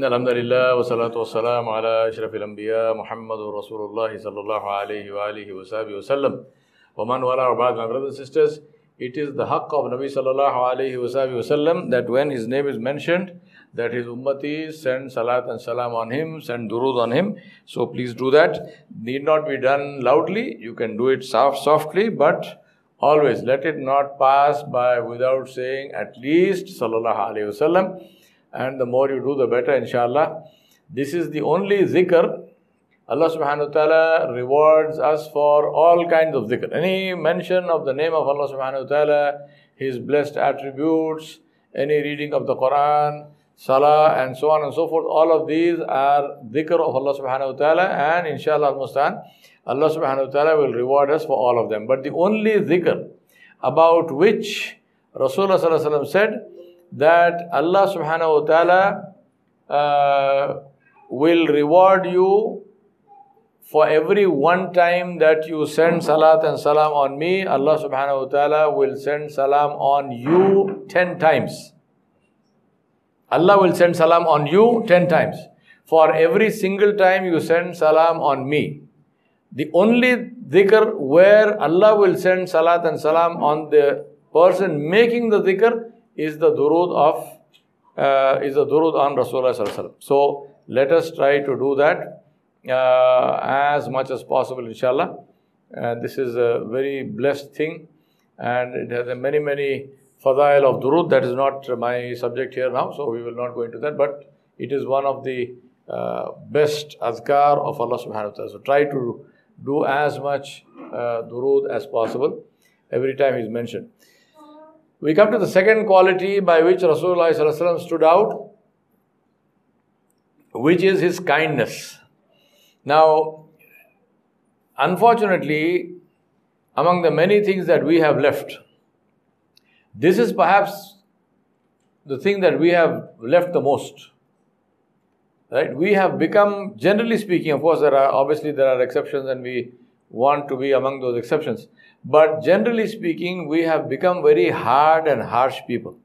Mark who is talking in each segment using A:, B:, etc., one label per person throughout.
A: إن الحمد لله والصلاة والسلام على أشرف الأنبياء محمد رسول الله صلى الله عليه وآله وصحبه وسلم ومن والاه بعد my brothers and sisters it is the haqq of Nabi sallallahu alayhi wasallam that when his name is mentioned that his ummati send salat and salam on him send durud on him so please do that need not be done loudly you can do it soft softly but always let it not pass by without saying at least sallallahu alayhi wasallam and the more you do the better inshallah. This is the only zikr. Allah subhanahu wa ta'ala rewards us for all kinds of zikr. Any mention of the name of allah subhanahu wa ta'ala his blessed attributes any reading of the quran salah and so on and so forth all of these are dhikr of allah subhanahu wa ta'ala. And inshallah al-mustan allah subhanahu wa ta'ala will reward us for all of them. But the only dhikr about which rasulullah said that Allah subhanahu wa ta'ala uh, will reward you for every one time that you send salat and salam on me, Allah subhanahu wa ta'ala will send salam on you 10 times. Allah will send salam on you 10 times. For every single time you send salam on me. The only dhikr where Allah will send salat and salam on the person making the dhikr is the durud of uh, is the durud on Rasulullah So let us try to do that uh, as much as possible, inshallah. Uh, this is a very blessed thing, and it has many many fadail of durud. That is not my subject here now, so we will not go into that. But it is one of the uh, best azkar of Allah Subhanahu wa Taala. So try to do as much uh, durud as possible every time he is mentioned. We come to the second quality by which Rasulullah stood out, which is his kindness. Now, unfortunately, among the many things that we have left, this is perhaps the thing that we have left the most. Right? We have become, generally speaking, of course, there are obviously there are exceptions, and we want to be among those exceptions. But generally speaking, we have become very hard and harsh people.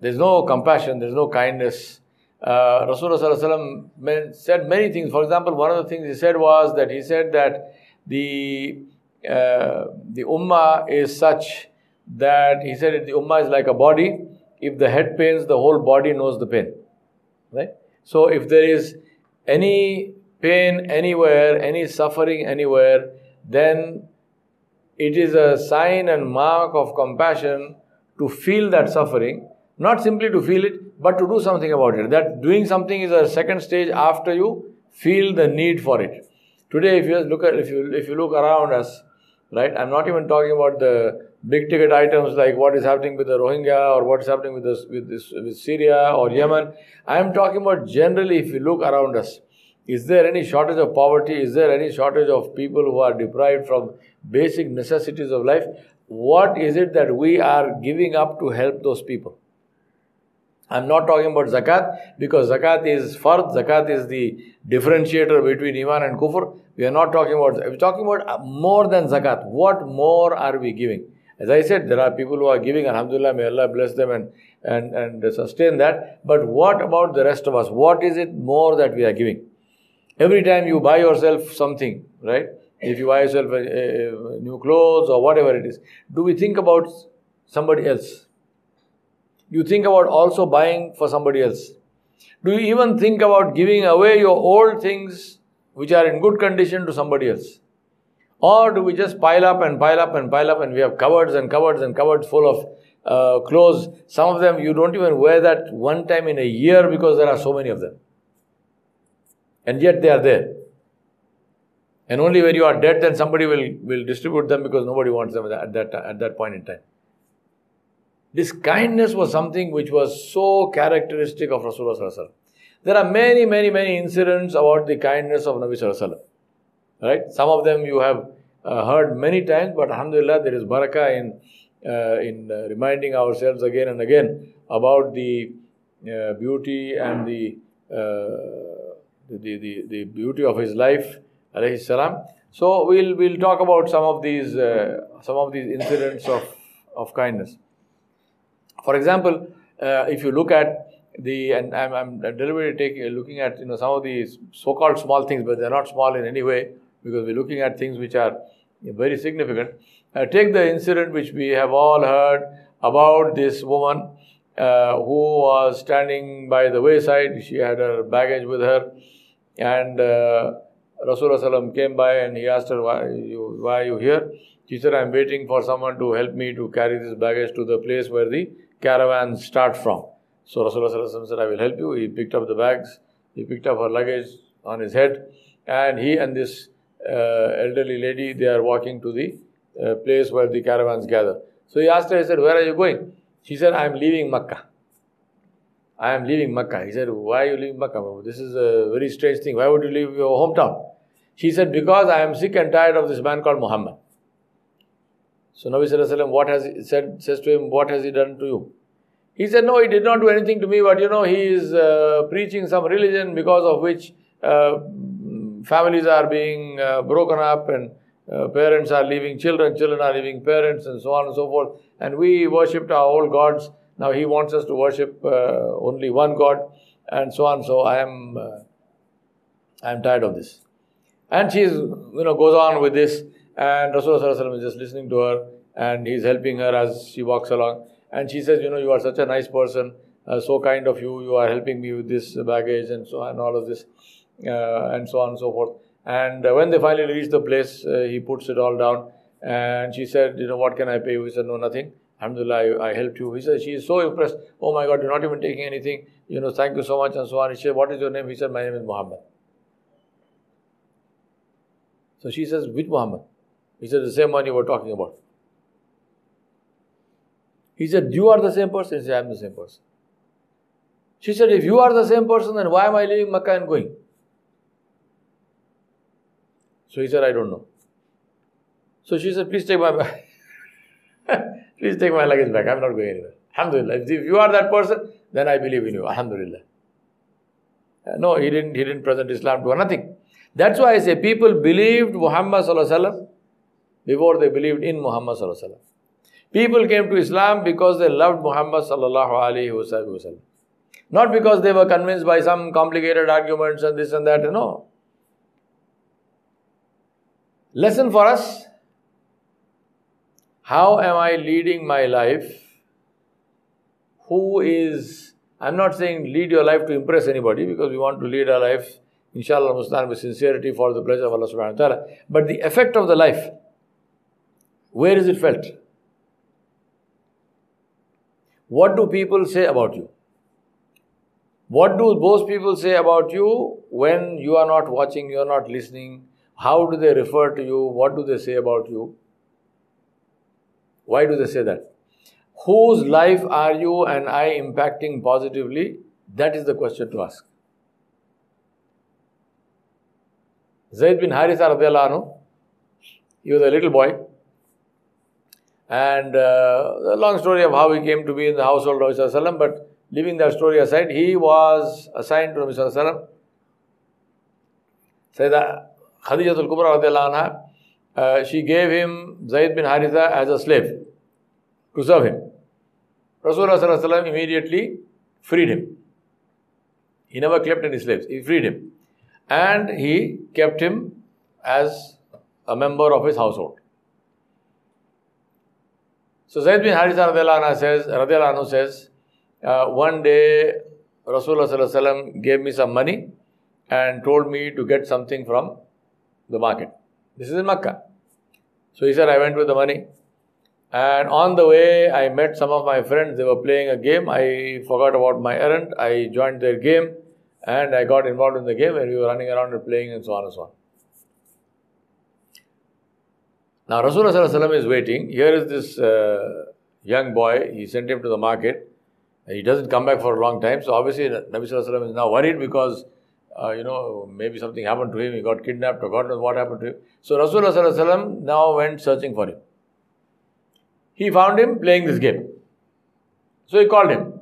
A: There's no compassion, there's no kindness. Uh, Rasulullah said many things. For example, one of the things he said was that he said that the uh, the ummah is such that he said the ummah is like a body. If the head pains, the whole body knows the pain. Right? So if there is any pain anywhere, any suffering anywhere, then it is a sign and mark of compassion to feel that suffering, not simply to feel it, but to do something about it. That doing something is a second stage after you feel the need for it. Today, if you look at if you if you look around us, right? I'm not even talking about the big ticket items like what is happening with the Rohingya or what is happening with this with this with Syria or Yemen. I am talking about generally if you look around us is there any shortage of poverty? Is there any shortage of people who are deprived from basic necessities of life? What is it that we are giving up to help those people? I'm not talking about zakat because zakat is fard, zakat is the differentiator between iman and kufr. We are not talking about, we're talking about more than zakat. What more are we giving? As I said, there are people who are giving, Alhamdulillah, may Allah bless them and, and, and sustain that. But what about the rest of us? What is it more that we are giving? Every time you buy yourself something, right? If you buy yourself a, a, a new clothes or whatever it is, do we think about somebody else? You think about also buying for somebody else? Do you even think about giving away your old things which are in good condition to somebody else? Or do we just pile up and pile up and pile up and we have cupboards and cupboards and cupboards full of uh, clothes? Some of them you don't even wear that one time in a year because there are so many of them and yet they are there. And only when you are dead, then somebody will, will distribute them because nobody wants them at that, at that point in time. This kindness was something which was so characteristic of Rasulullah. There are many, many, many incidents about the kindness of Nabi Sallallahu Right? Some of them you have uh, heard many times, but Alhamdulillah, there is barakah in, uh, in uh, reminding ourselves again and again about the uh, beauty and the uh, the, the, the beauty of his life, alayhi salam. So we'll, we'll talk about some of these, uh, some of these incidents of, of kindness. For example, uh, if you look at the and I'm, I'm deliberately taking looking at you know some of these so-called small things, but they're not small in any way because we're looking at things which are very significant. Uh, take the incident which we have all heard about this woman uh, who was standing by the wayside. She had her baggage with her, and uh, Rasulullah came by and he asked her, why, you, why are you here? She said, I'm waiting for someone to help me to carry this baggage to the place where the caravans start from. So Rasulullah said, I will help you. He picked up the bags, he picked up her luggage on his head, and he and this uh, elderly lady, they are walking to the uh, place where the caravans gather. So he asked her, he said, Where are you going? She said, I am leaving Makkah. I am leaving Makkah. He said, Why are you leaving Makkah? This is a very strange thing. Why would you leave your hometown? She said, Because I am sick and tired of this man called Muhammad. So Nabi Sallallahu what has he said, says to him, What has he done to you? He said, No, he did not do anything to me, but you know, he is uh, preaching some religion because of which uh, families are being uh, broken up and uh, parents are leaving children, children are leaving parents, and so on and so forth. And we worshipped our old gods. Now he wants us to worship uh, only one God, and so on. So I am, uh, I am tired of this. And she, you know, goes on with this, and Rasulullah is just listening to her, and he's helping her as she walks along. And she says, you know, you are such a nice person, uh, so kind of you. You are helping me with this baggage and so and all of this, uh, and so on and so forth. And uh, when they finally reach the place, uh, he puts it all down. And she said, you know, what can I pay you? He said, no, nothing. Alhamdulillah, I, I helped you. He said, she is so impressed. Oh my God, you're not even taking anything. You know, thank you so much and so on. He said, what is your name? He said, my name is Muhammad. So she says, which Muhammad? He said, the same one you were talking about. He said, You are the same person? He said, I am the same person. She said, If you are the same person, then why am I leaving Makkah and going? So he said, I don't know. So she said, Please take my bag. Please take my luggage back. I'm not going anywhere. Alhamdulillah. If you are that person, then I believe in you. Alhamdulillah. Uh, no, he didn't, he didn't present Islam to her, nothing. That's why I say people believed Muhammad before they believed in Muhammad. People came to Islam because they loved Muhammad. Not because they were convinced by some complicated arguments and this and that. No. Lesson for us. How am I leading my life? Who is, I'm not saying lead your life to impress anybody because we want to lead our life, inshallah, Muslim with sincerity for the pleasure of Allah subhanahu wa ta'ala. But the effect of the life, where is it felt? What do people say about you? What do those people say about you when you are not watching, you are not listening? How do they refer to you? What do they say about you? Why do they say that? Whose life are you and I impacting positively? That is the question to ask. Zaid bin Haritha radiallahu he was a little boy and uh, long story of how he came to be in the household of Rasulullah, but leaving that story aside, he was assigned to Rasulullah. Sayyidah Khadijatul Kubra anha, uh, she gave him Zayd bin Haritha as a slave to serve him. Rasulullah immediately freed him. He never kept any slaves, he freed him. And he kept him as a member of his household. So Zayd bin Haritha radiallahu says, radiallahu says, uh, one day Rasulullah gave me some money and told me to get something from the market. This is in Makkah. So he said, I went with the money. And on the way, I met some of my friends. They were playing a game. I forgot about my errand. I joined their game and I got involved in the game and we were running around and playing and so on and so on. Now Rasulullah is waiting. Here is this uh, young boy. He sent him to the market. He doesn't come back for a long time. So obviously Nabi is now worried because uh, you know maybe something happened to him. He got kidnapped or God knows what happened to him. So Rasulullah now went searching for him. He found him playing this game. So he called him.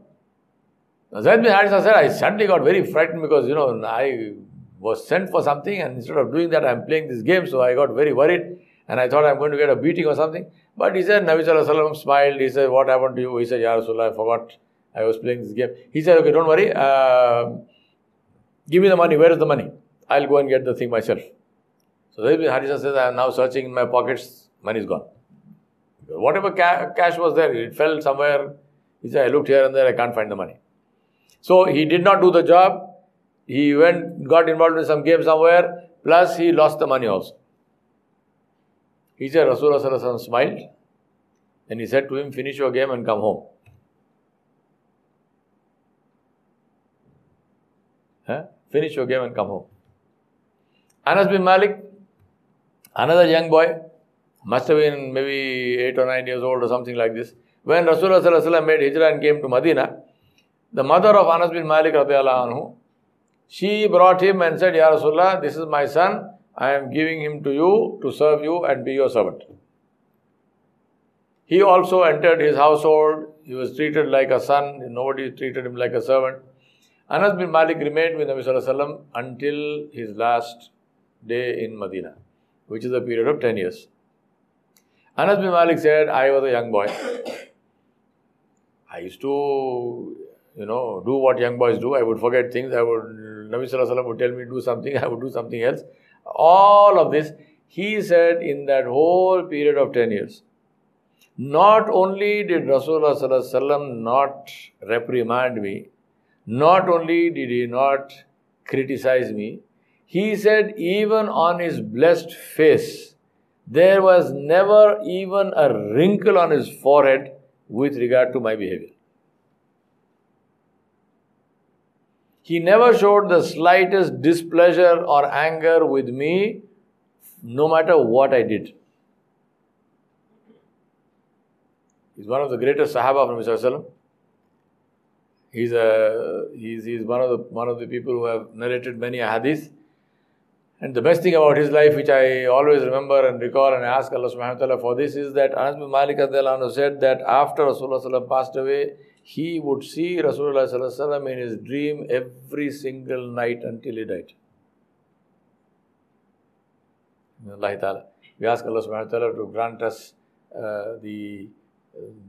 A: Zayd bin Haritha said, I suddenly got very frightened because, you know, I was sent for something and instead of doing that, I'm playing this game. So I got very worried and I thought I'm going to get a beating or something. But he said, Nabi Sallallahu smiled. He said, What happened to you? He said, Ya Rasulullah, I forgot I was playing this game. He said, okay, don't worry. Uh, give me the money. Where is the money? I'll go and get the thing myself. So Harisa says, I am now searching in my pockets. Money is gone. Whatever ca- cash was there, it fell somewhere. He said, I looked here and there, I can't find the money. So he did not do the job. He went, got involved in some game somewhere, plus he lost the money also. He said, Rasulullah smiled and he said to him, Finish your game and come home. Huh? Finish your game and come home. Anas bin Malik, another young boy, must have been maybe 8 or 9 years old or something like this. When Rasulullah made hijrah and came to Medina, the mother of Anas bin Malik anhu, she brought him and said, Ya Rasulullah, this is my son. I am giving him to you to serve you and be your servant. He also entered his household. He was treated like a son. Nobody treated him like a servant. Anas bin Malik remained with Nabi Sallallahu until his last day in Medina, which is a period of 10 years. Anas bin Malik said, I was a young boy. I used to, you know, do what young boys do. I would forget things. I would, Nabi Sallallahu would tell me to do something. I would do something else. All of this, he said in that whole period of 10 years. Not only did Rasulullah not reprimand me, not only did he not criticize me, he said, even on his blessed face, there was never even a wrinkle on his forehead with regard to my behavior. He never showed the slightest displeasure or anger with me, no matter what I did. He's one of the greatest Sahaba of Nabi He's a he's, he's one of the one of the people who have narrated many hadiths. And the best thing about his life, which I always remember and recall and ask Allah subhanahu wa ta'ala for this, is that Anas bin Malik said that after Rasulullah passed away, he would see Rasulullah in his dream every single night until he died. Ta'ala. We ask Allah subhanahu wa ta'ala to grant us uh, the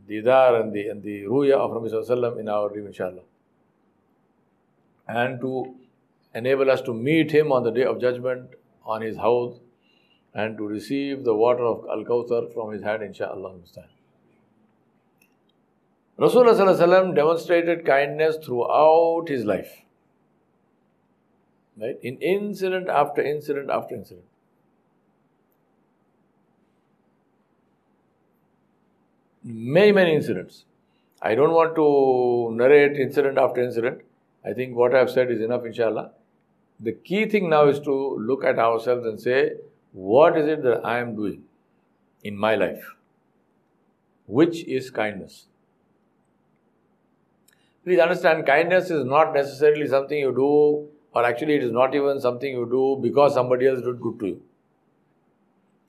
A: didar and the, and the ruya of Nabi in our dream, inshallah. And to enable us to meet him on the day of judgment on his hawz and to receive the water of Al Kawthar from his hand, inshallah. Rasulullah demonstrated kindness throughout his life. Right? In incident after incident after incident. Many, many incidents. I don't want to narrate incident after incident. I think what I have said is enough, inshallah. The key thing now is to look at ourselves and say, what is it that I am doing in my life? Which is kindness? Please understand, kindness is not necessarily something you do, or actually, it is not even something you do because somebody else did good to you.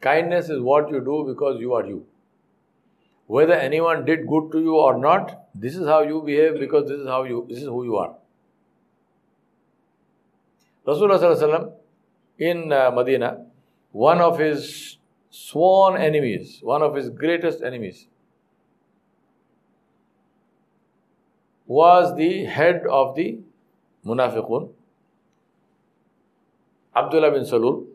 A: Kindness is what you do because you are you. Whether anyone did good to you or not, this is how you behave because this is how you this is who you are. Rasulullah in uh, Medina, one of his sworn enemies, one of his greatest enemies, was the head of the Munafiqun, Abdullah bin Salul.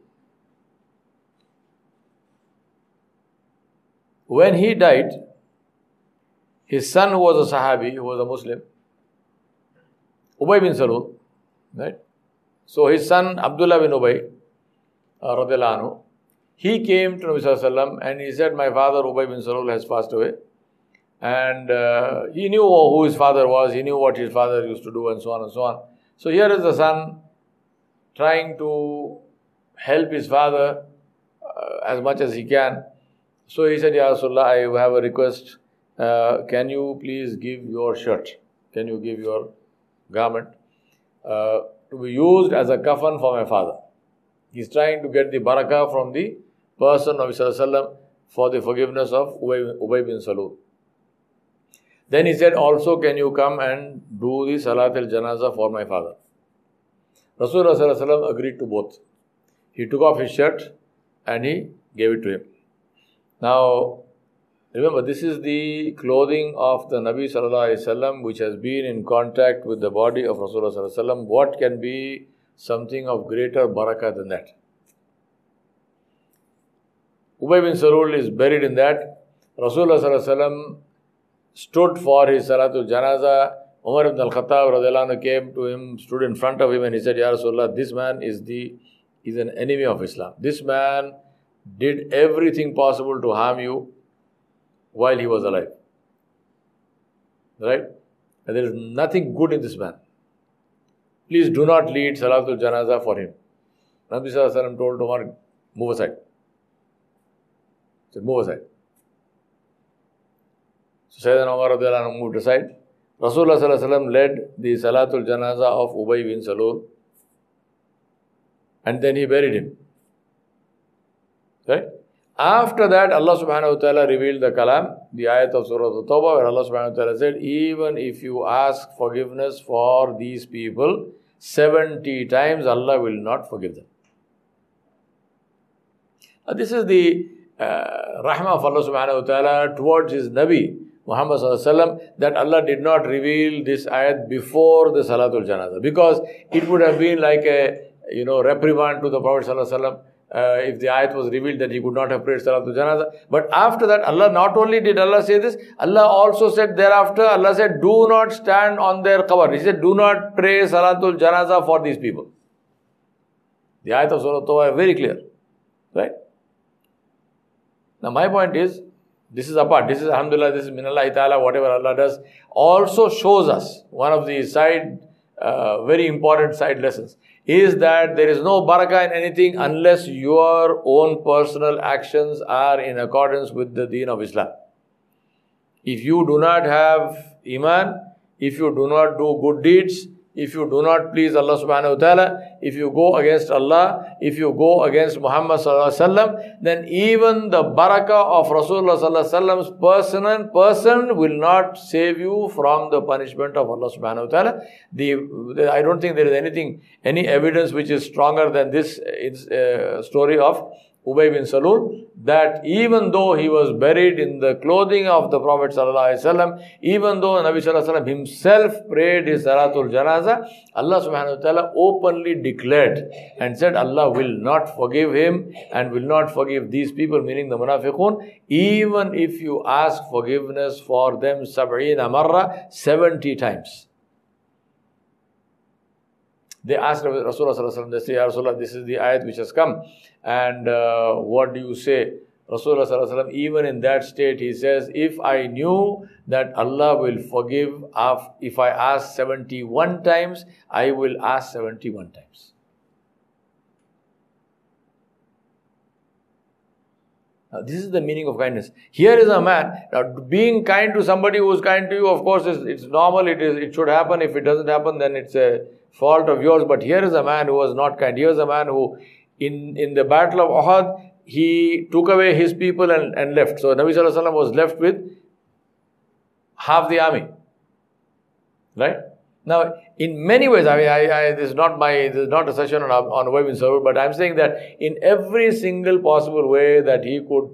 A: When he died, his son, was a Sahabi, who was a Muslim, Ubay bin Salul, right? So his son Abdullah bin Ubay, uh, anhu, he came to Nabi Sallallahu and he said, My father Ubay bin Salul has passed away. And uh, he knew who his father was, he knew what his father used to do, and so on and so on. So here is the son trying to help his father uh, as much as he can. So he said, Ya Rasulullah, I have a request. Uh, can you please give your shirt? Can you give your garment? Uh, to be used as a kafan for my father. He's trying to get the barakah from the person of Sallallahu for the forgiveness of Ubay, Ubay bin Salul. Then he said, also can you come and do the Salat al-Janaza for my father? Rasulullah agreed to both. He took off his shirt and he gave it to him. Now, Remember, this is the clothing of the Nabi Sallallahu Alaihi Wasallam which has been in contact with the body of Rasulullah Sallallahu Alaihi Wasallam. What can be something of greater barakah than that? Ubay bin Salul is buried in that. Rasulullah Sallallahu Alaihi Wasallam stood for his Salatul Janaza. Umar ibn al-Khattab came to him, stood in front of him and he said, Ya Rasulullah, this man is the is an enemy of Islam. This man did everything possible to harm you while he was alive. Right? And there is nothing good in this man. Please do not lead Salatul Janaza for him. Nabi Sallallahu told Umar, move aside. He said, move aside. So Sayyidina Umar moved aside. Rasulullah led the Salatul Janaza of Ubay bin Salul and then he buried him. Right? After that, Allah subhanahu wa ta'ala revealed the kalam, the ayat of Surah At-Tawbah, where Allah subhanahu wa ta'ala said, Even if you ask forgiveness for these people 70 times, Allah will not forgive them. Now, this is the uh, rahmah of Allah subhanahu wa ta'ala towards His Nabi, Muhammad sallallahu that Allah did not reveal this ayat before the Salatul Janazah. Because it would have been like a, you know, reprimand to the Prophet sallallahu uh, if the ayat was revealed that he could not have prayed Salatul Janazah. But after that, Allah not only did Allah say this, Allah also said thereafter, Allah said, do not stand on their cover. He said, do not pray Salatul Janazah for these people. The ayat of Surah Tawbah is very clear. Right? Now my point is, this is apart. This is Alhamdulillah, this is Minallah Ta'ala, whatever Allah does, also shows us one of the side, uh, very important side lessons is that there is no barakah in anything unless your own personal actions are in accordance with the deen of Islam. If you do not have iman, if you do not do good deeds, if you do not please Allah subhanahu wa ta'ala, if you go against Allah, if you go against Muhammad sallallahu alaihi wasallam, then even the barakah of Rasulullah sallallahu alaihi wasallam's person, person will not save you from the punishment of Allah subhanahu wa ta'ala. The, the, I don't think there is anything, any evidence which is stronger than this uh, story of Ubay bin Salul that even though he was buried in the clothing of the Prophet ﷺ, even though Nabi ﷺ himself prayed his Salatul Janaza, Allah subhanahu wa ta'ala openly declared and said Allah will not forgive him and will not forgive these people, meaning the munafiqun, even if you ask forgiveness for them sab'ina marra, 70 times. They asked Rasulullah, they say, Rasulullah, this is the ayat which has come. And uh, what do you say? Rasulullah, even in that state, he says, If I knew that Allah will forgive if I ask 71 times, I will ask 71 times. Now, this is the meaning of kindness. Here is a man now, being kind to somebody who is kind to you. Of course, it's, it's normal. It is. It should happen. If it doesn't happen, then it's a fault of yours. But here is a man who was not kind. Here is a man who, in, in the battle of Uhud, he took away his people and, and left. So Nabi Sallallahu was left with half the army. Right? Now, in many ways, I mean, I, I, this is not my, this is not a session on, on bin Salul, but I'm saying that in every single possible way that he could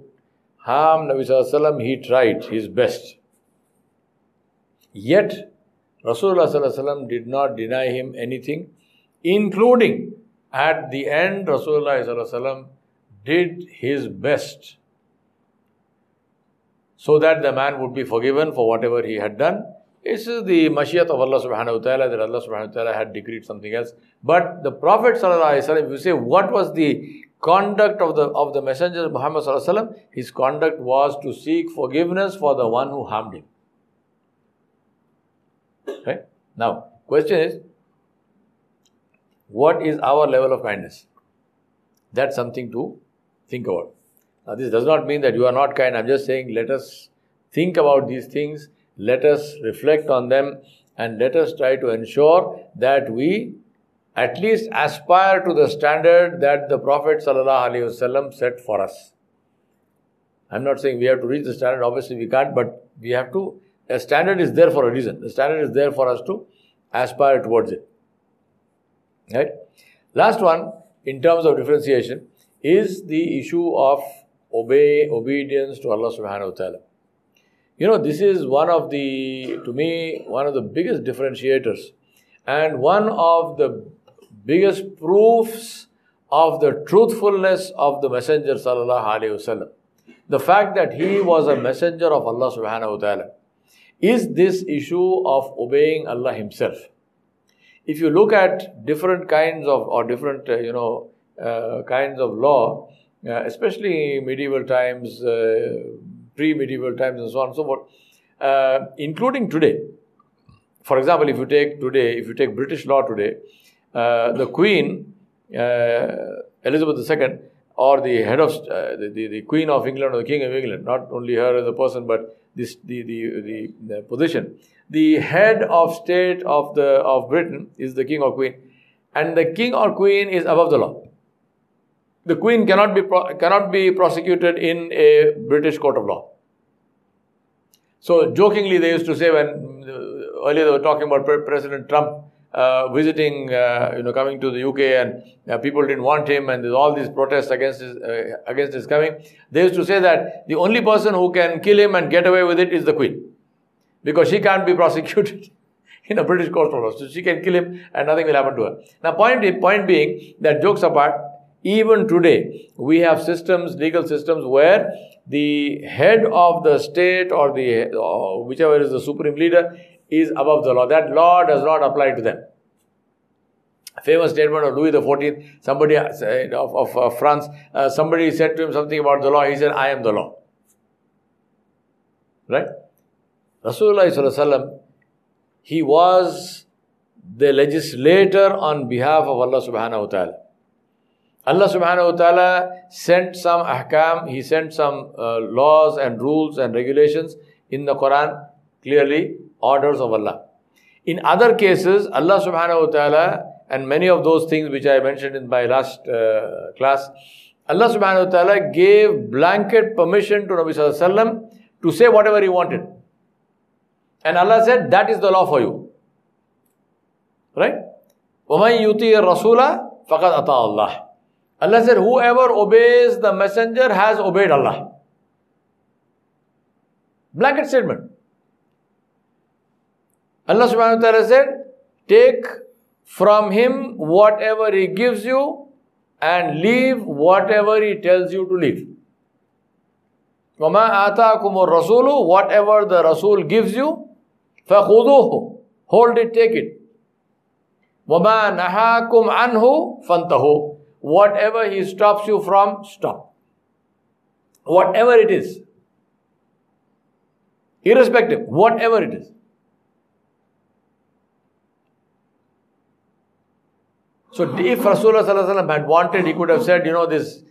A: harm Nabi Sallallahu he tried his best. Yet, Rasulullah did not deny him anything, including at the end, Rasulullah did his best so that the man would be forgiven for whatever he had done. This is the Mashiyyah of Allah subhanahu wa ta'ala that Allah subhanahu wa ta'ala had decreed something else. But the Prophet sallallahu if you say what was the conduct of the of the Messenger Muhammad sallallahu his conduct was to seek forgiveness for the one who harmed him. Right? Now, question is, what is our level of kindness? That's something to think about. Now, this does not mean that you are not kind. I'm just saying, let us think about these things, let us reflect on them, and let us try to ensure that we at least aspire to the standard that the Prophet ﷺ set for us. I'm not saying we have to reach the standard, obviously we can't, but we have to a standard is there for a reason. The standard is there for us to aspire towards it. Right? Last one, in terms of differentiation, is the issue of obey obedience to Allah subhanahu wa ta'ala. You know, this is one of the, to me, one of the biggest differentiators and one of the biggest proofs of the truthfulness of the Messenger sallallahu alaihi wasallam. The fact that he was a messenger of Allah subhanahu wa ta'ala is this issue of obeying Allah himself. If you look at different kinds of or different uh, you know uh, kinds of law, uh, especially medieval times, uh, pre-medieval times, and so on and so forth, uh, including today. For example, if you take today, if you take British law today, uh, the Queen Elizabeth II or the head of the, the, the Queen of England or the King of England, not only her as a person, but this the, the, the, the position. The head of state of the of Britain is the king or queen, and the king or queen is above the law. The queen cannot be cannot be prosecuted in a British court of law. So jokingly, they used to say when uh, earlier they were talking about President Trump uh, visiting, uh, you know, coming to the UK, and uh, people didn't want him, and there's all these protests against his uh, against his coming. They used to say that the only person who can kill him and get away with it is the Queen, because she can't be prosecuted in a British court of law, so she can kill him and nothing will happen to her. Now, point point being that jokes apart, even today we have systems, legal systems, where the head of the state or the or whichever is the supreme leader is above the law. That law does not apply to them. A famous statement of Louis XIV, somebody uh, of, of uh, France, uh, somebody said to him something about the law. He said, I am the law. Right? Rasulullah he was the legislator on behalf of Allah subhanahu wa ta'ala. Allah subhanahu wa ta'ala sent some ahkam, He sent some uh, laws and rules and regulations in the Quran clearly orders of Allah. In other cases, Allah subhanahu wa ta'ala, and many of those things which I mentioned in my last uh, class, Allah subhanahu wa ta'ala gave blanket permission to Nabi sallallahu alayhi to say whatever he wanted. And Allah said, that is the law for you. Right? وَمَنْ يُطِيعِ الرَّسُولَ فَقَدْ أَطَاعَ اللَّهِ Allah said, whoever obeys the messenger has obeyed Allah. Blanket statement. Allah subhanahu wa ta'ala said, Take from him whatever he gives you and leave whatever he tells you to leave. وَمَا آتَاكُمُ الرَّسُولُ Whatever the Rasul gives you, فَخُذُوهُ Hold it, take it. وَمَا نَهَاكُمْ عَنْهُ فَانْتَهُ Whatever he stops you from, stop. Whatever it is. Irrespective, whatever it is. So if Rasulullah had wanted, he could have said, you know, this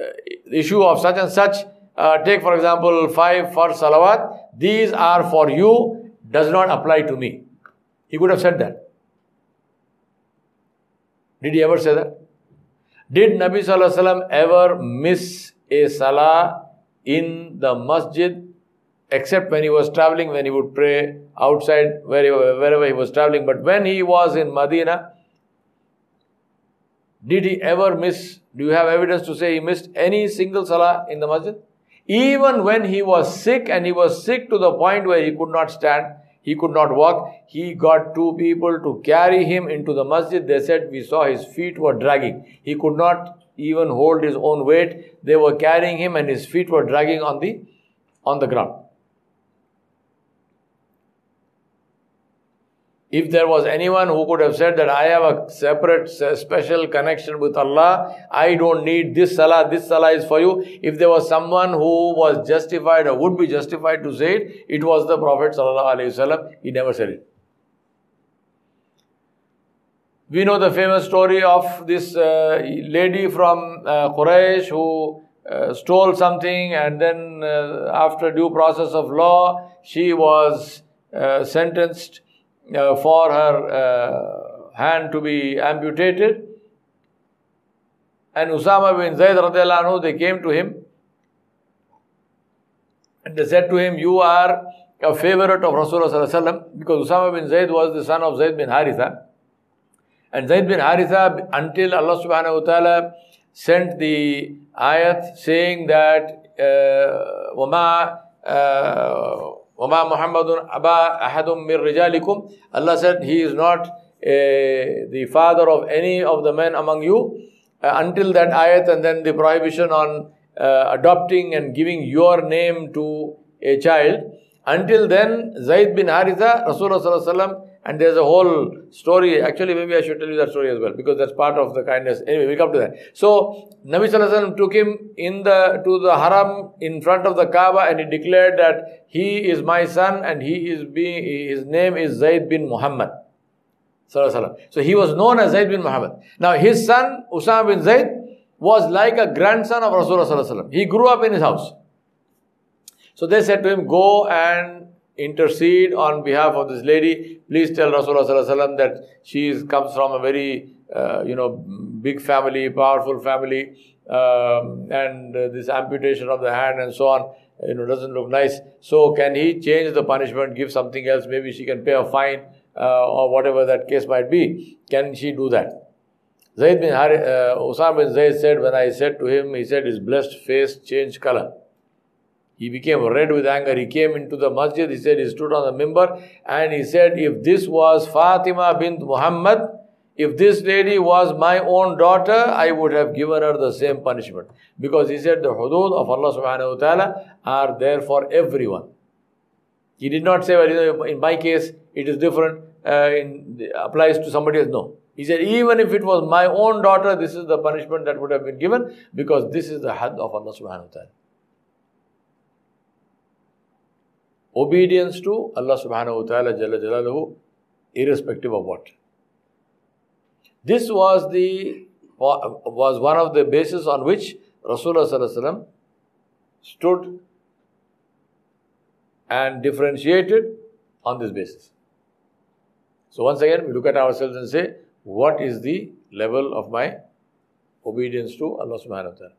A: uh, issue of such and such, uh, take for example five for salawat, these are for you, does not apply to me. He could have said that. Did he ever say that? Did Nabi Sallallahu ever miss a salah in the masjid except when he was traveling, when he would pray outside, wherever, he was traveling. But when he was in Medina, did he ever miss? Do you have evidence to say he missed any single salah in the masjid? Even when he was sick and he was sick to the point where he could not stand, he could not walk, he got two people to carry him into the masjid. They said, We saw his feet were dragging. He could not even hold his own weight. They were carrying him and his feet were dragging on the on the ground. If there was anyone who could have said that I have a separate, special connection with Allah, I don't need this salah, this salah is for you. If there was someone who was justified or would be justified to say it, it was the Prophet. He never said it. We know the famous story of this uh, lady from uh, Quraysh who uh, stole something and then uh, after due process of law, she was uh, sentenced uh, for her uh, hand to be amputated. And Usama bin Zayd anhu, they came to him and they said to him, You are a favorite of Rasulullah because Usama bin Zayd was the son of Zayd bin Haritha. And Zayd bin Haritha, until Allah subhanahu wa ta'ala sent the ayat saying that, uh, وَمَا Wama Muhammadun Aba Ahadum Mirrajalikum. Allah said, He is not uh, the father of any of the men among you. Uh, until that ayat, and then the prohibition on uh, adopting and giving your name to a child. Until then, Zaid bin Haritha, Rasulullah and there's a whole story. Actually, maybe I should tell you that story as well because that's part of the kindness. Anyway, we'll come to that. So, Nabi Sallallahu took him in the to the haram in front of the Kaaba and he declared that he is my son and he is being his name is Zaid bin Muhammad. So he was known as Zaid bin Muhammad. Now his son Usama bin Zaid was like a grandson of Rasulullah. He grew up in his house. So they said to him, Go and intercede on behalf of this lady. Please tell Rasulullah that she is, comes from a very uh, you know big family, powerful family, um, and uh, this amputation of the hand and so on you know doesn't look nice. So can he change the punishment, give something else? Maybe she can pay a fine uh, or whatever that case might be. Can she do that? Zayd bin uh, Usam bin Zayd said, when I said to him, he said his blessed face changed color. He became red with anger. He came into the masjid. He said he stood on the mimbar and he said, if this was Fatima bint Muhammad, if this lady was my own daughter, I would have given her the same punishment. Because he said the hudud of Allah subhanahu wa ta'ala are there for everyone. He did not say, well, in my case, it is different, uh, in, applies to somebody else. No. He said, even if it was my own daughter, this is the punishment that would have been given because this is the had of Allah subhanahu wa ta'ala. Obedience to Allah subhanahu wa ta'ala jalla jalaluhu, irrespective of what. This was the was one of the bases on which Rasulullah stood and differentiated on this basis. So once again, we look at ourselves and say, what is the level of my obedience to Allah subhanahu wa ta'ala?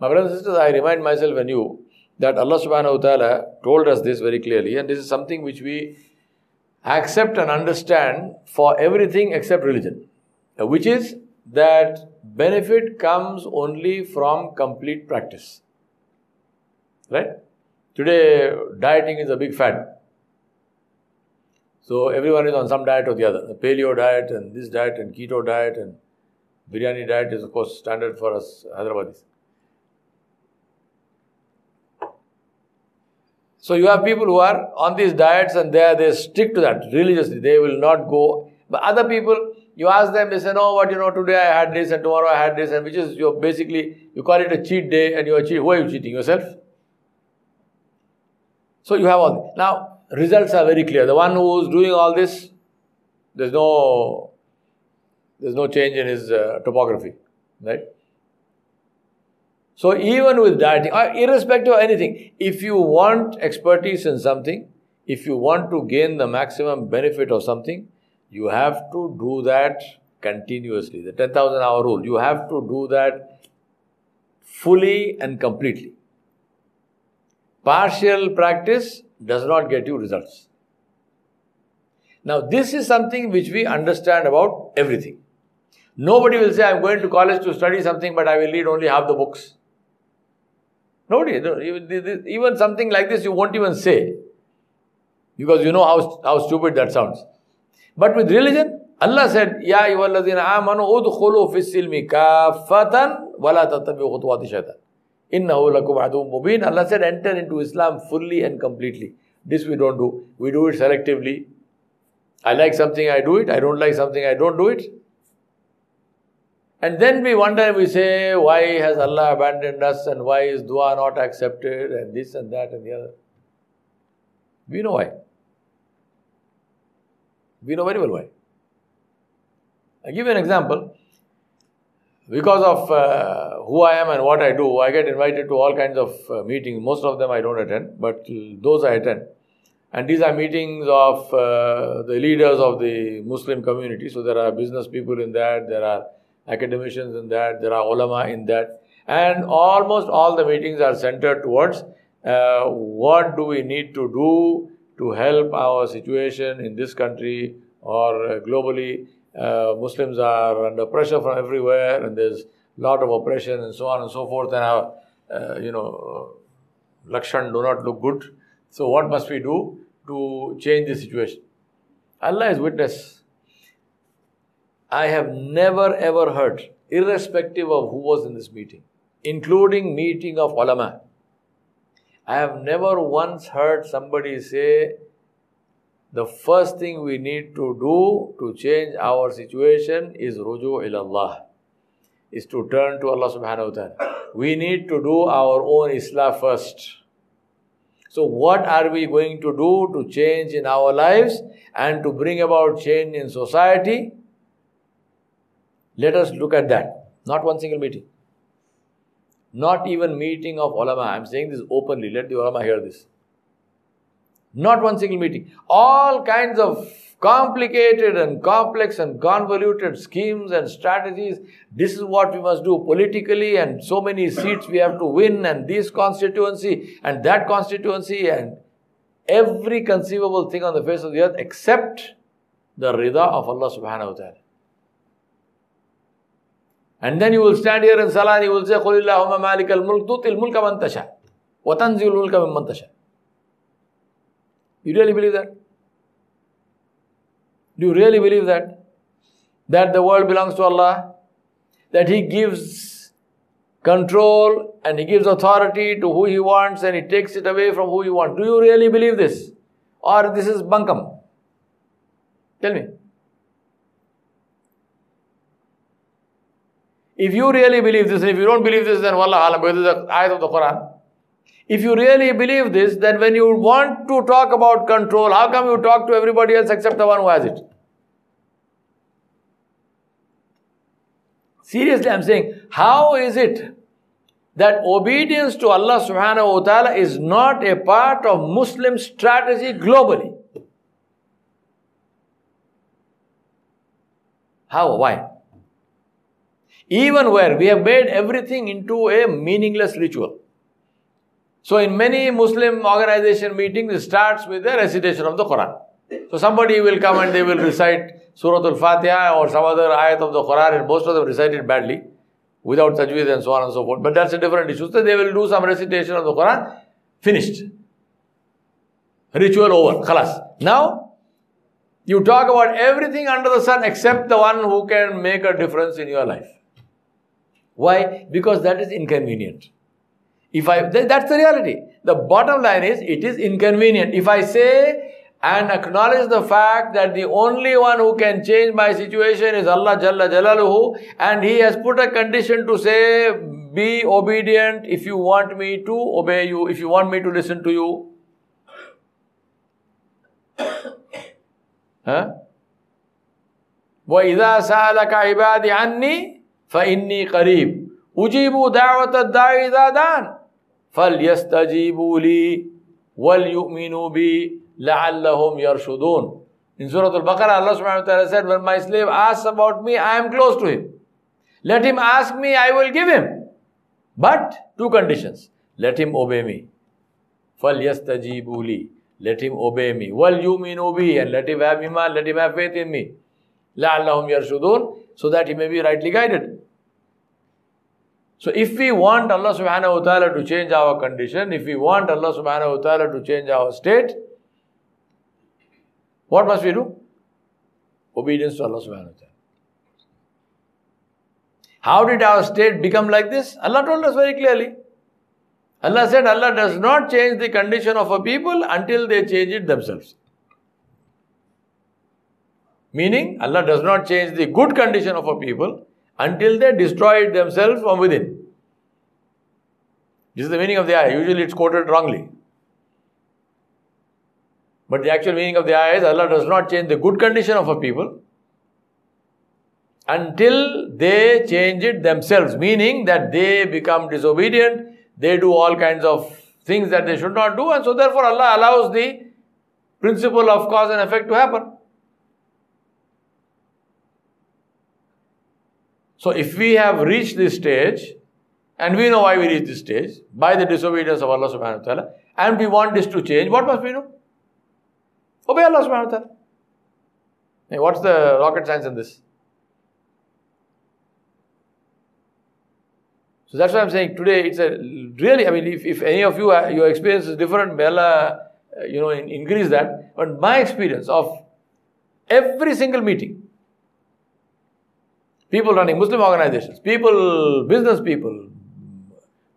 A: My brothers and sisters, I remind myself and you that Allah subhanahu wa ta'ala told us this very clearly, and this is something which we accept and understand for everything except religion, which is that benefit comes only from complete practice. Right? Today, dieting is a big fad. So everyone is on some diet or the other. The paleo diet and this diet and keto diet and biryani diet is of course standard for us Hyderabadis. So you have people who are on these diets and they they stick to that religiously. They will not go. But other people, you ask them, they say, no, what you know, today I had this and tomorrow I had this, and which is you basically you call it a cheat day and you are cheat. Who are you cheating yourself? So you have all. this. Now results are very clear. The one who is doing all this, there's no, there's no change in his uh, topography, right? So even with dieting, uh, irrespective of anything, if you want expertise in something, if you want to gain the maximum benefit of something, you have to do that continuously. The 10,000 hour rule, you have to do that fully and completely. Partial practice does not get you results. Now, this is something which we understand about everything. Nobody will say, I'm going to college to study something, but I will read only half the books. Nobody. Even something like this, you won't even say. Because you know how, how stupid that sounds. But with religion, Allah said, Ya ayyuhalladhina amanu udkhulu fis silmi kafatan wa la tattabi'u khutuwati shaitan. Innahu lakum adum mubin. Allah said, enter into Islam fully and completely. This we don't do. We do it selectively. I like something, I do it. I don't like something, I don't do it. And then we wonder, we say, why has Allah abandoned us and why is dua not accepted and this and that and the other. We know why. We know very well why. I give you an example because of uh, who I am and what I do, I get invited to all kinds of uh, meetings. Most of them I don't attend, but those I attend. And these are meetings of uh, the leaders of the Muslim community. So there are business people in that, there are academicians in that, there are ulama in that. And almost all the meetings are centered towards uh, what do we need to do to help our situation in this country or globally uh, Muslims are under pressure from everywhere, and there's a lot of oppression and so on and so forth, and our, uh, you know, Lakshan do not look good. So, what must we do to change the situation? Allah is witness. I have never ever heard, irrespective of who was in this meeting, including meeting of ulama, I have never once heard somebody say, the first thing we need to do to change our situation is ruju ilallah, is to turn to Allah subhanahu wa ta'ala. We need to do our own islah first. So, what are we going to do to change in our lives and to bring about change in society? Let us look at that. Not one single meeting. Not even meeting of ulama. I'm saying this openly. Let the ulama hear this. Not one single meeting. All kinds of complicated and complex and convoluted schemes and strategies. This is what we must do politically, and so many seats we have to win, and this constituency and that constituency, and every conceivable thing on the face of the earth except the rida of Allah subhanahu wa ta'ala. And then you will stand here in Salah and you will say, قُلِ اللَّهُمَّ مَالِكَ الْمُلْكِ تُؤْتِ الْمُلْكَ مَنْ تَشَاءُ وَتَنْزِلُ الْمُلْكَ مِمَّنْ تَشَاءُ You really believe that? Do you really believe that? That the world belongs to Allah? That He gives control and He gives authority to who He wants and He takes it away from who He wants. Do you really believe this? Or this is bunkum? Tell me. If you really believe this, and if you don't believe this, then wallah alam, this is the ayat of the Quran. If you really believe this, then when you want to talk about control, how come you talk to everybody else except the one who has it? Seriously, I'm saying, how is it that obedience to Allah subhanahu wa ta'ala is not a part of Muslim strategy globally? How? Why? Even where we have made everything into a meaningless ritual. So in many Muslim organization meetings, it starts with the recitation of the Quran. So somebody will come and they will recite Surah Al-Fatiha or some other ayat of the Quran and most of them recite it badly without tajweed and so on and so forth. But that's a different issue. So they will do some recitation of the Quran, finished. Ritual over, khalas. Now, you talk about everything under the sun except the one who can make a difference in your life. Why? Because that is inconvenient. If I, that's the reality. The bottom line is, it is inconvenient. If I say and acknowledge the fact that the only one who can change my situation is Allah Jalla Jalaluhu, and He has put a condition to say, be obedient if you want me to obey you, if you want me to listen to you. huh? وَإِذَا سَأَلَكَ عِبَادِ عَنِّي فإني قريب أجيب دعوة الداعي إذا دان فليستجيبوا لي وليؤمنوا بي لعلهم يرشدون In Surah Al-Baqarah, Allah subhanahu wa ta'ala said, When my slave asks about me, I am close to him. Let him ask me, I will give him. But, two conditions. Let him obey me. فَلْيَسْتَجِيبُوا لِي Let him obey me. وَلْيُؤْمِنُوا بِي And let him have iman, let him have faith in me. لَعَلَّهُمْ يَرْشُدُونَ So that he may be rightly guided. So if we want Allah subhanahu wa ta'ala to change our condition, if we want Allah subhanahu wa ta'ala to change our state, what must we do? Obedience to Allah subhanahu wa ta'ala. How did our state become like this? Allah told us very clearly. Allah said Allah does not change the condition of a people until they change it themselves. Meaning, Allah does not change the good condition of a people until they destroy it themselves from within. This is the meaning of the ayah. Usually it's quoted wrongly. But the actual meaning of the ayah is Allah does not change the good condition of a people until they change it themselves, meaning that they become disobedient, they do all kinds of things that they should not do, and so therefore Allah allows the principle of cause and effect to happen. So if we have reached this stage, and we know why we reached this stage, by the disobedience of Allah subhanahu wa ta'ala, and we want this to change, what must we do? Obey Allah subhanahu wa ta'ala. Hey, what's the rocket science in this? So that's why I'm saying today it's a really, I mean, if, if any of you, uh, your experience is different, may Allah uh, you know, increase that. But my experience of every single meeting, people running Muslim organizations, people, business people,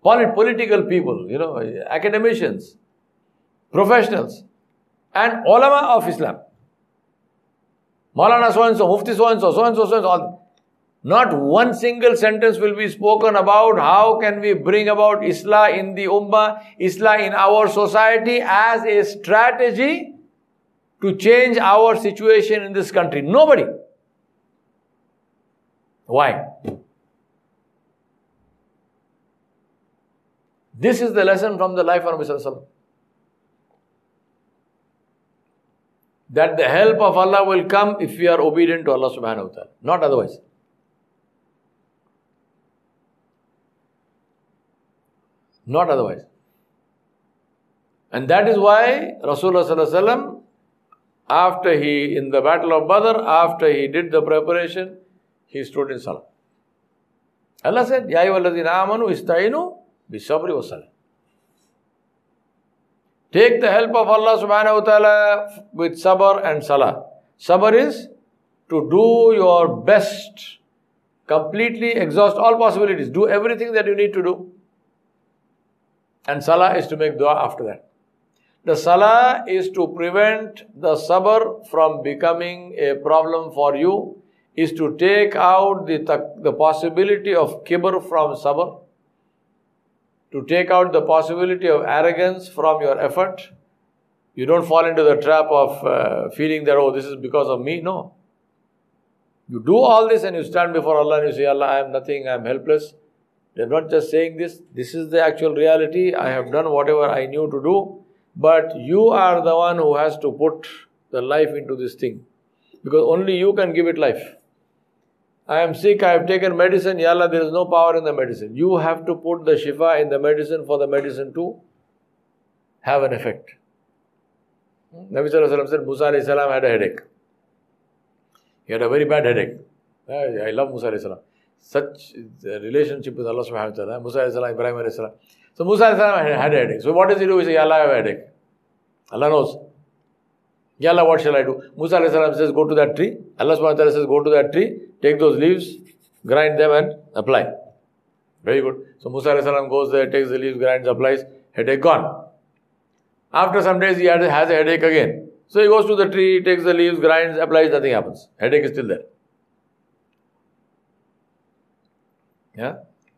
A: polit- political people, you know, academicians, professionals, and ulama of Islam. Maulana so and so, Mufti so and so, so and so, so and so. Not one single sentence will be spoken about how can we bring about Islam in the Ummah, Islam in our society as a strategy to change our situation in this country. Nobody. Why? This is the lesson from the life of Nabi That the help of Allah will come if we are obedient to Allah subhanahu wa ta'ala, not otherwise. Not otherwise. And that is why Rasulullah after he, in the battle of Badr, after he did the preparation, he stood in Salah. Allah said, Ya ayyuhalladhina amanu istainu bisabri wa salah. Take the help of Allah subhanahu wa ta'ala with sabr and salah. Sabr is to do your best, completely exhaust all possibilities, do everything that you need to do. And salah is to make dua after that. The salah is to prevent the sabr from becoming a problem for you, is to take out the, the possibility of kibr from sabr, to take out the possibility of arrogance from your effort. You don't fall into the trap of uh, feeling that, oh, this is because of me. No. You do all this and you stand before Allah and you say, Allah, I am nothing, I am helpless. They're not just saying this, this is the actual reality. I have done whatever I knew to do, but you are the one who has to put the life into this thing. Because only you can give it life. I am sick, I have taken medicine, Yalla, there is no power in the medicine. You have to put the shifa in the medicine for the medicine to have an effect. Nabi said Musa salam had a headache. He had a very bad headache. I love Musa salam such relationship with Allah subhanahu wa ta'ala, Musa salam, Ibrahim salam. So Musa salam had a headache. So what does he do? He says, Ya Allah, I have a headache. Allah knows. Ya Allah, what shall I do? Musa salam says, go to that tree. Allah subhanahu wa ta'ala says, go to that tree, take those leaves, grind them and apply. Very good. So Musa salam goes there, takes the leaves, grinds, applies, headache gone. After some days, he has a headache again. So he goes to the tree, takes the leaves, grinds, applies, nothing happens. Headache is still there. Yeah?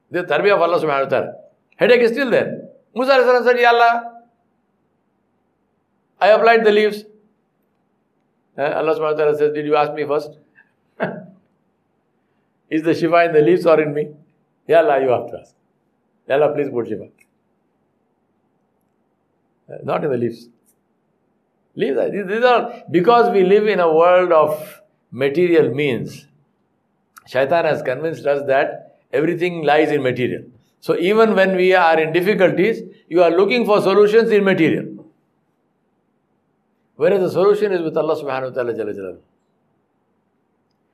A: The tarbiyah of Allah subhanahu wa ta'ala. Headache is still there. Musa said, Ya Allah, I applied the leaves. Eh, Allah subhanahu wa ta'ala says, Did you ask me first? is the shifa in the leaves or in me? Ya Allah, you have to ask. Ya Allah, please put shifa. Uh, not in the leaves. Leaves, uh, these are because we live in a world of material means. Shaitan has convinced us that Everything lies in material. So even when we are in difficulties, you are looking for solutions in material. Whereas the solution is with Allah subhanahu wa ta'ala.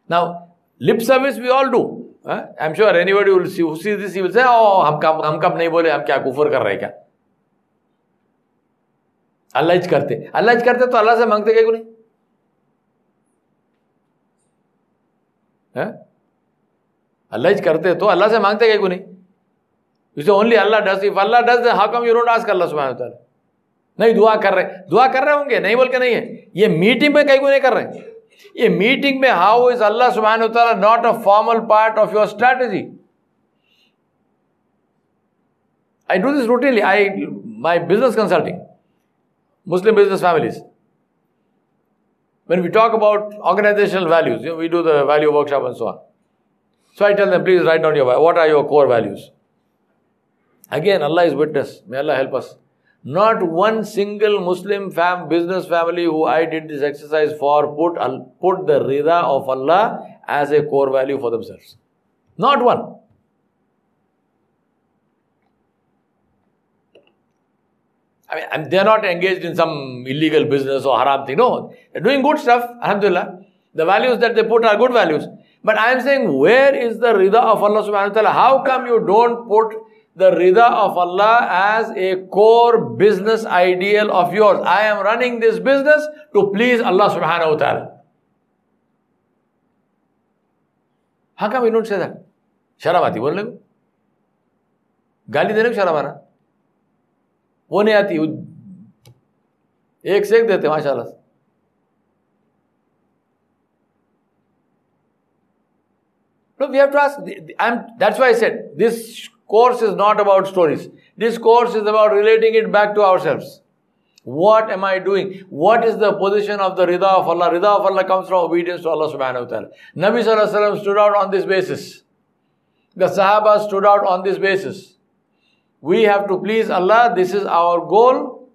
A: Now, lip service we all do. Huh? I'm sure anybody will see, who sees this, he will say, oh, हम कब हम कब नहीं बोले हम क्या कुफर कर रहे हैं क्या? अल्लाह करते अल्लाह करते तो अल्लाह से मांगते क्या क्यों नहीं है Allah करते तो अल्लाह से मांगते कहीं को नहीं इसे only Allah does if Allah does how come you don't ask Allah सुब्हानहू व तआला नहीं दुआ कर रहे दुआ कर रहे होंगे नहीं बोल के नहीं है। ये मीटिंग में कहीं को नहीं कर रहे ये मीटिंग में हाउ इज अल्लाह सुब्हानहू व तआला not a formal part of your strategy I do this routinely. I my business consulting, Muslim business families. When we talk about organizational values, you know, we do the value workshop and so on. So I tell them, please write down your what are your core values. Again, Allah is witness. May Allah help us. Not one single Muslim fam, business family who I did this exercise for put, put the rida of Allah as a core value for themselves. Not one. I mean, they're not engaged in some illegal business or haram thing. No, they're doing good stuff. Alhamdulillah. The values that they put are good values. But I am saying, where is the rida of Allah subhanahu wa ta'ala? How come you don't put the rida of Allah as a core business ideal of yours. I am running this business to please Allah subhanahu wa ta'ala. How come we don't say that? शराब आती बोलने को गाली देने को शराब आना वो नहीं आती एक से एक देते माशाल्लाह No, we have to ask. I'm, that's why I said this course is not about stories. This course is about relating it back to ourselves. What am I doing? What is the position of the rida of Allah? Rida of Allah comes from obedience to Allah subhanahu wa ta'ala. Nabi sallallahu alayhi wa stood out on this basis. The Sahaba stood out on this basis. We have to please Allah. This is our goal.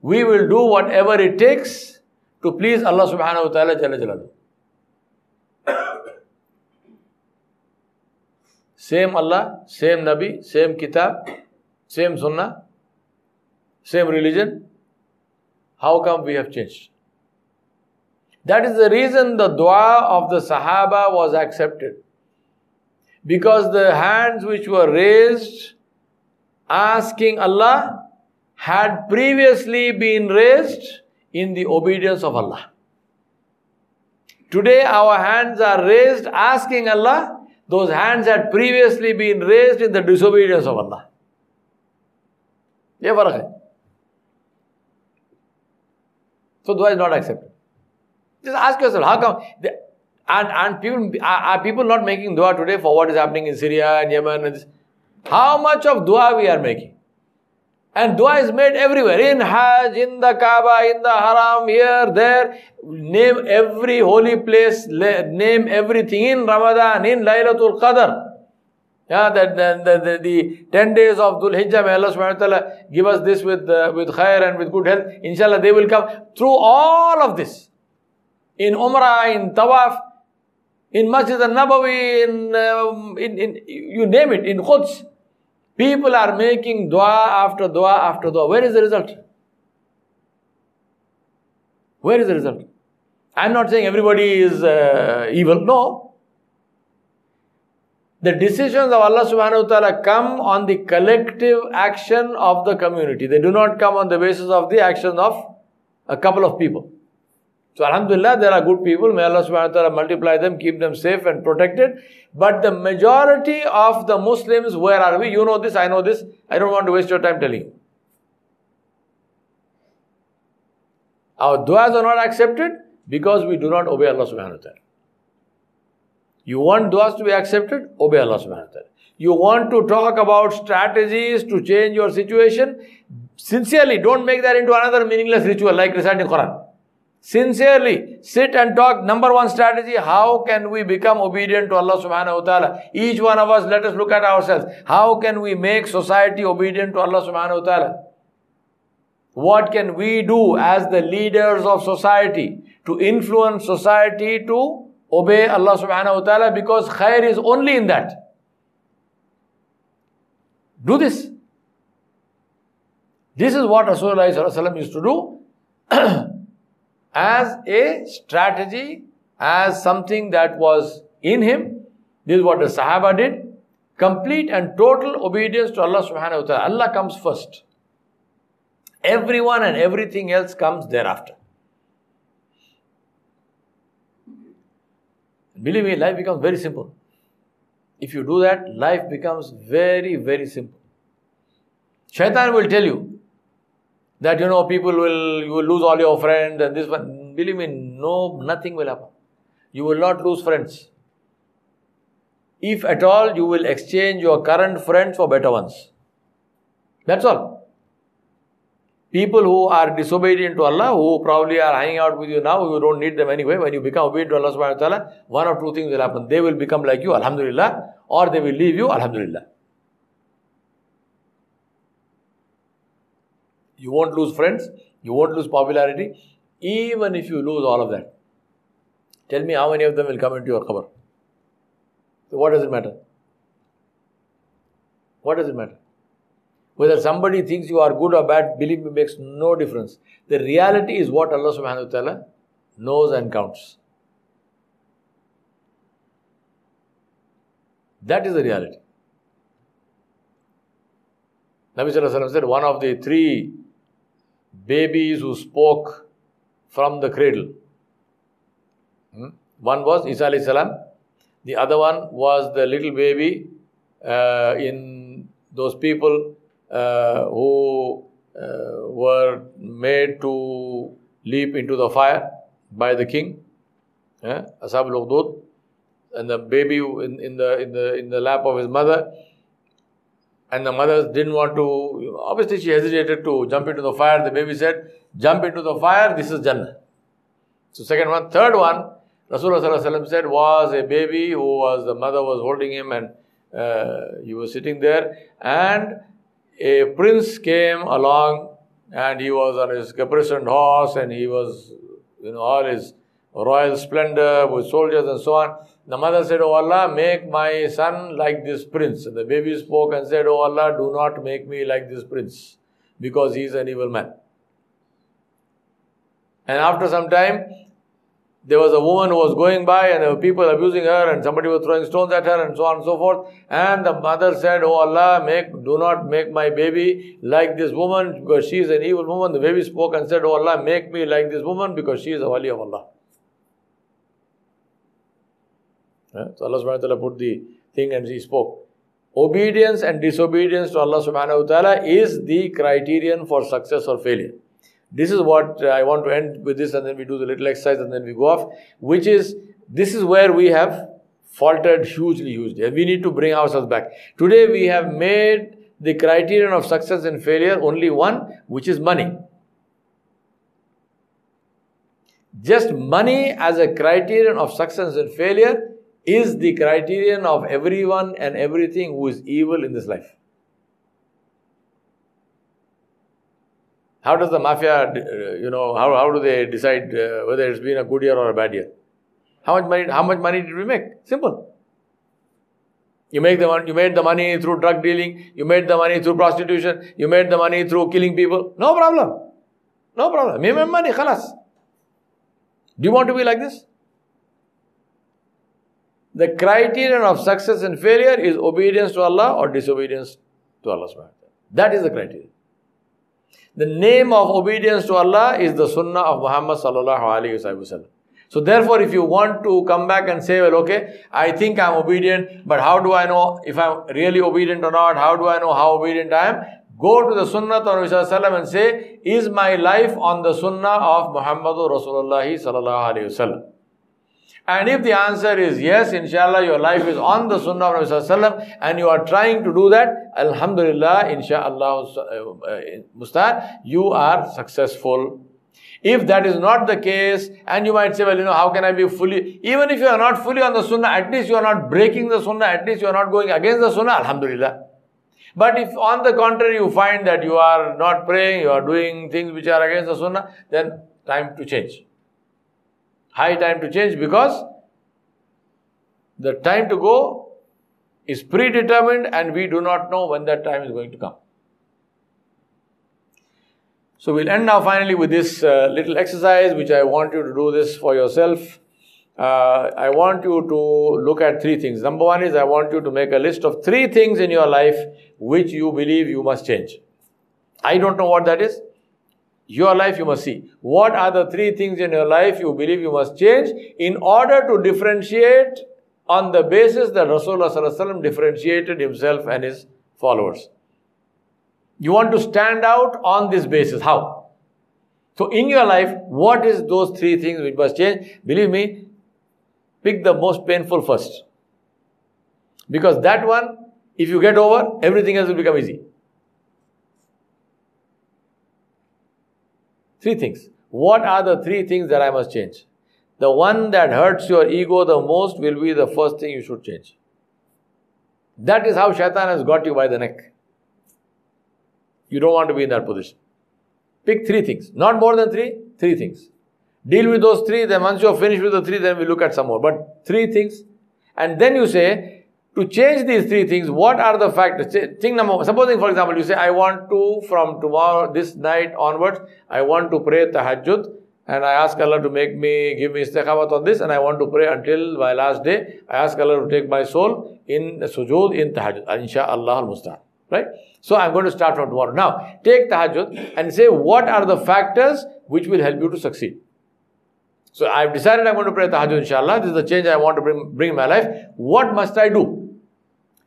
A: We will do whatever it takes to please Allah subhanahu wa ta'ala. Jalla Same Allah, same Nabi, same Kitab, same Sunnah, same religion. How come we have changed? That is the reason the dua of the Sahaba was accepted. Because the hands which were raised asking Allah had previously been raised in the obedience of Allah. Today our hands are raised asking Allah those hands had previously been raised in the disobedience of Allah. ये फर्क है So dua is not accepted. Just ask yourself, how come? and and people are, are, people not making dua today for what is happening in Syria and Yemen? And how much of dua we are making? And dua is made everywhere in Hajj, in the Kaaba, in the Haram, here, there. Name every holy place, name everything in Ramadan, in Laylatul Qadr. Yeah, that the, the, the, the 10 days of Dhul Hijjah, may Allah subhanahu wa ta'ala give us this with, uh, with khair and with good health. Inshallah, they will come through all of this. In Umrah, in Tawaf, in Masjid al-Nabawi, in, um, in, in, you name it, in Quds. People are making dua after dua after dua. Where is the result? Where is the result? I'm not saying everybody is uh, evil. No. The decisions of Allah subhanahu wa ta'ala come on the collective action of the community. They do not come on the basis of the action of a couple of people. So Alhamdulillah, there are good people. May Allah subhanahu wa ta'ala multiply them, keep them safe and protected. But the majority of the Muslims, where are we? You know this, I know this. I don't want to waste your time telling you. Our du'as are not accepted because we do not obey Allah subhanahu wa ta'ala. You want du'as to be accepted? Obey Allah subhanahu wa ta'ala. You want to talk about strategies to change your situation? Sincerely, don't make that into another meaningless ritual like reciting Quran. Sincerely sit and talk. Number one strategy how can we become obedient to Allah subhanahu wa ta'ala? Each one of us, let us look at ourselves. How can we make society obedient to Allah subhanahu wa ta'ala? What can we do as the leaders of society to influence society to obey Allah subhanahu wa ta'ala? Because khair is only in that. Do this. This is what Rasulullah used to do. as a strategy, as something that was in him. This is what the Sahaba did. Complete and total obedience to Allah subhanahu wa ta'ala. Allah comes first. Everyone and everything else comes thereafter. Believe me, life becomes very simple. If you do that, life becomes very, very simple. Shaitan will tell you, that you know people will you will lose all your friends and this one. Believe me no nothing will happen. You will not lose friends. If at all you will exchange your current friends for better ones. That's all. People who are disobedient to Allah who probably are hanging out with you now you don't need them anyway. When you become obedient to Allah subhanahu wa ta'ala one or two things will happen. They will become like you alhamdulillah or they will leave you alhamdulillah You won't lose friends, you won't lose popularity, even if you lose all of that. Tell me how many of them will come into your cover. So what does it matter? What does it matter? Whether somebody thinks you are good or bad, believe me, makes no difference. The reality is what Allah subhanahu wa ta'ala knows and counts. That is the reality. Nabi said, one of the three babies who spoke from the cradle. Hmm? One was Isa salam. The other one was the little baby uh, in those people uh, who uh, were made to leap into the fire by the king? Ashab al and the baby in, in, the, in, the, in the lap of his mother. And the mother didn't want to, obviously, she hesitated to jump into the fire. The baby said, Jump into the fire, this is Jannah. So, second one. Third one, Rasulullah said, was a baby who was, the mother was holding him and uh, he was sitting there. And a prince came along and he was on his caparisoned horse and he was, you know, all his royal splendor with soldiers and so on. The mother said, Oh Allah, make my son like this prince. And the baby spoke and said, Oh Allah, do not make me like this prince because he is an evil man. And after some time, there was a woman who was going by and there were people abusing her and somebody was throwing stones at her and so on and so forth. And the mother said, Oh Allah, make, do not make my baby like this woman because she is an evil woman. The baby spoke and said, Oh Allah, make me like this woman because she is a wali of Allah. So Allah subhanahu wa ta'ala put the thing and he spoke. Obedience and disobedience to Allah subhanahu wa ta'ala is the criterion for success or failure. This is what I want to end with this, and then we do the little exercise, and then we go off. Which is this is where we have faltered hugely, hugely. We need to bring ourselves back. Today we have made the criterion of success and failure only one, which is money. Just money as a criterion of success and failure is the criterion of everyone and everything who is evil in this life. How does the mafia, uh, you know, how, how do they decide uh, whether it's been a good year or a bad year? How much money, how much money did we make? Simple. You make the you made the money through drug dealing, you made the money through prostitution, you made the money through killing people. No problem. No problem. Me money, khalas. Do you want to be like this? The criterion of success and failure is obedience to Allah or disobedience to Allah. That is the criterion. The name of obedience to Allah is the sunnah of Muhammad sallallahu alaihi wasallam. So therefore, if you want to come back and say, well, okay, I think I'm obedient, but how do I know if I'm really obedient or not? How do I know how obedient I am? Go to the sunnah of Rasulullah and say, is my life on the sunnah of Muhammad Rasulullah sallallahu alaihi wasallam? And if the answer is yes, inshallah, your life is on the sunnah of Rasulullah and you are trying to do that, alhamdulillah, inshallah, uh, mustar, you are successful. If that is not the case, and you might say, well, you know, how can I be fully, even if you are not fully on the sunnah, at least you are not breaking the sunnah, at least you are not going against the sunnah, alhamdulillah. But if on the contrary you find that you are not praying, you are doing things which are against the sunnah, then time to change high time to change because the time to go is predetermined and we do not know when that time is going to come. So we'll end now finally with this uh, little exercise which I want you to do this for yourself. Uh, I want you to look at three things. Number one is I want you to make a list of three things in your life which you believe you must change. I don't know what that is. Your life you must see. What are the three things in your life you believe you must change in order to differentiate on the basis that Rasulullah differentiated himself and his followers. You want to stand out on this basis. How? So in your life, what is those three things which must change? Believe me, pick the most painful first. Because that one, if you get over, everything else will become easy. Three things. What are the three things that I must change? The one that hurts your ego the most will be the first thing you should change. That is how shaitan has got you by the neck. You don't want to be in that position. Pick three things. Not more than three, three things. Deal with those three, then once you're finished with the three, then we look at some more. But three things. And then you say, to change these three things, what are the factors? Thing number supposing for example, you say, I want to, from tomorrow, this night onwards, I want to pray tahajjud and I ask Allah to make me, give me istiqamat on this and I want to pray until my last day. I ask Allah to take my soul in sujood in tahajjud. Insha'Allah al-musta'an. Right? So I'm going to start from tomorrow. Now, take tahajjud and say what are the factors which will help you to succeed. So I've decided I'm going to pray tahajjud inshallah. This is the change I want to bring, bring in my life. What must I do?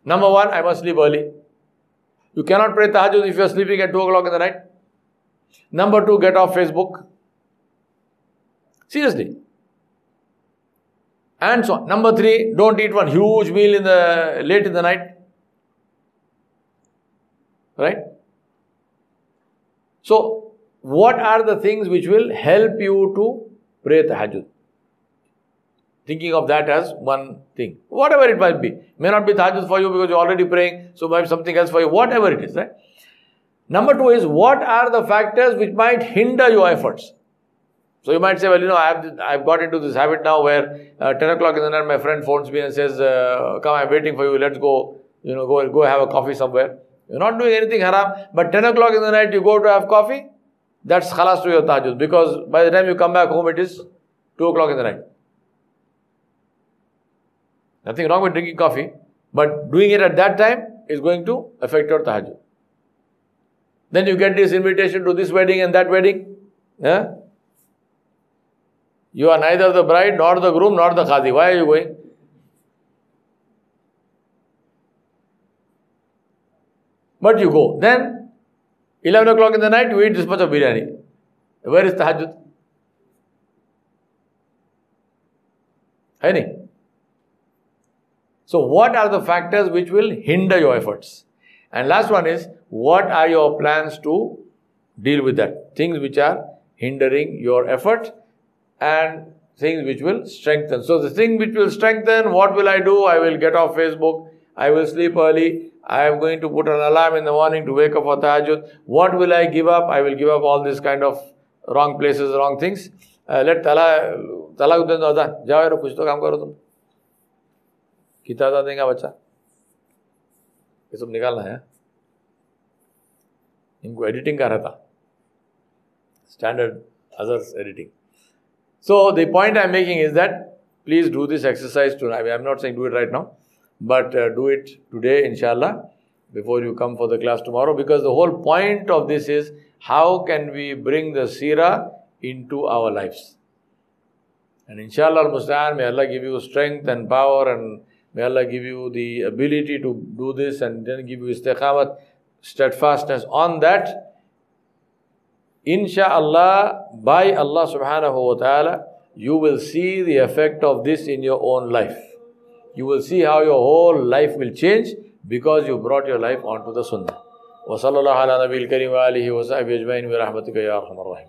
A: Number one, I must sleep early. You cannot pray tahajjud if you're sleeping at 2 o'clock in the night. Number two, get off Facebook. Seriously. And so on. Number three, don't eat one huge meal in the late in the night. Right? So, what are the things which will help you to pray tahajjud? Thinking of that as one thing. Whatever it might be. May not be tahajjud for you because you're already praying, so might be something else for you. Whatever it is, right? Number two is what are the factors which might hinder your efforts? So you might say, well, you know, I've, I've got into this habit now where uh, 10 o'clock in the night my friend phones me and says, uh, come, I'm waiting for you, let's go, you know, go, go have a coffee somewhere. You're not doing anything haram, but 10 o'clock in the night you go to have coffee, that's khalas to your tahajjud because by the time you come back home it is 2 o'clock in the night. Nothing wrong with drinking coffee, but doing it at that time is going to affect your tahajjud. Then you get this invitation to this wedding and that wedding. Yeah? You are neither the bride, nor the groom, nor the qadi. Why are you going? But you go. Then, 11 o'clock in the night, you eat this much of biryani. Where is tahajjud? Any? So, what are the factors which will hinder your efforts? And last one is, what are your plans to deal with that? Things which are hindering your effort and things which will strengthen. So, the thing which will strengthen, what will I do? I will get off Facebook. I will sleep early. I am going to put an alarm in the morning to wake up for tahajjud. What will I give up? I will give up all these kind of wrong places, wrong things. Uh, let talaq talaq dun kuch to karo tum. कितना ज़्यादा देगा बच्चा? ये सब निकालना है। इनको editing कर रहा था standard others editing so the point I am making is that please do this exercise too I am not saying do it right now but do it today इनशाला before you come for the class tomorrow because the whole point of this is how can we bring the Sira in to our life and इनशाला Mustan may Allah give you strength and power and may Allah give you the ability to do this and then give you istiqamat, steadfastness on that Insha'Allah, by Allah subhanahu wa ta'ala, you will see the effect of this in your own life. You will see how your whole life will change because you brought your life onto the sunnah. وصلى الله على نبي الكريم وآله وصحبه أجمعين برحمتك يا أرحم الراحمين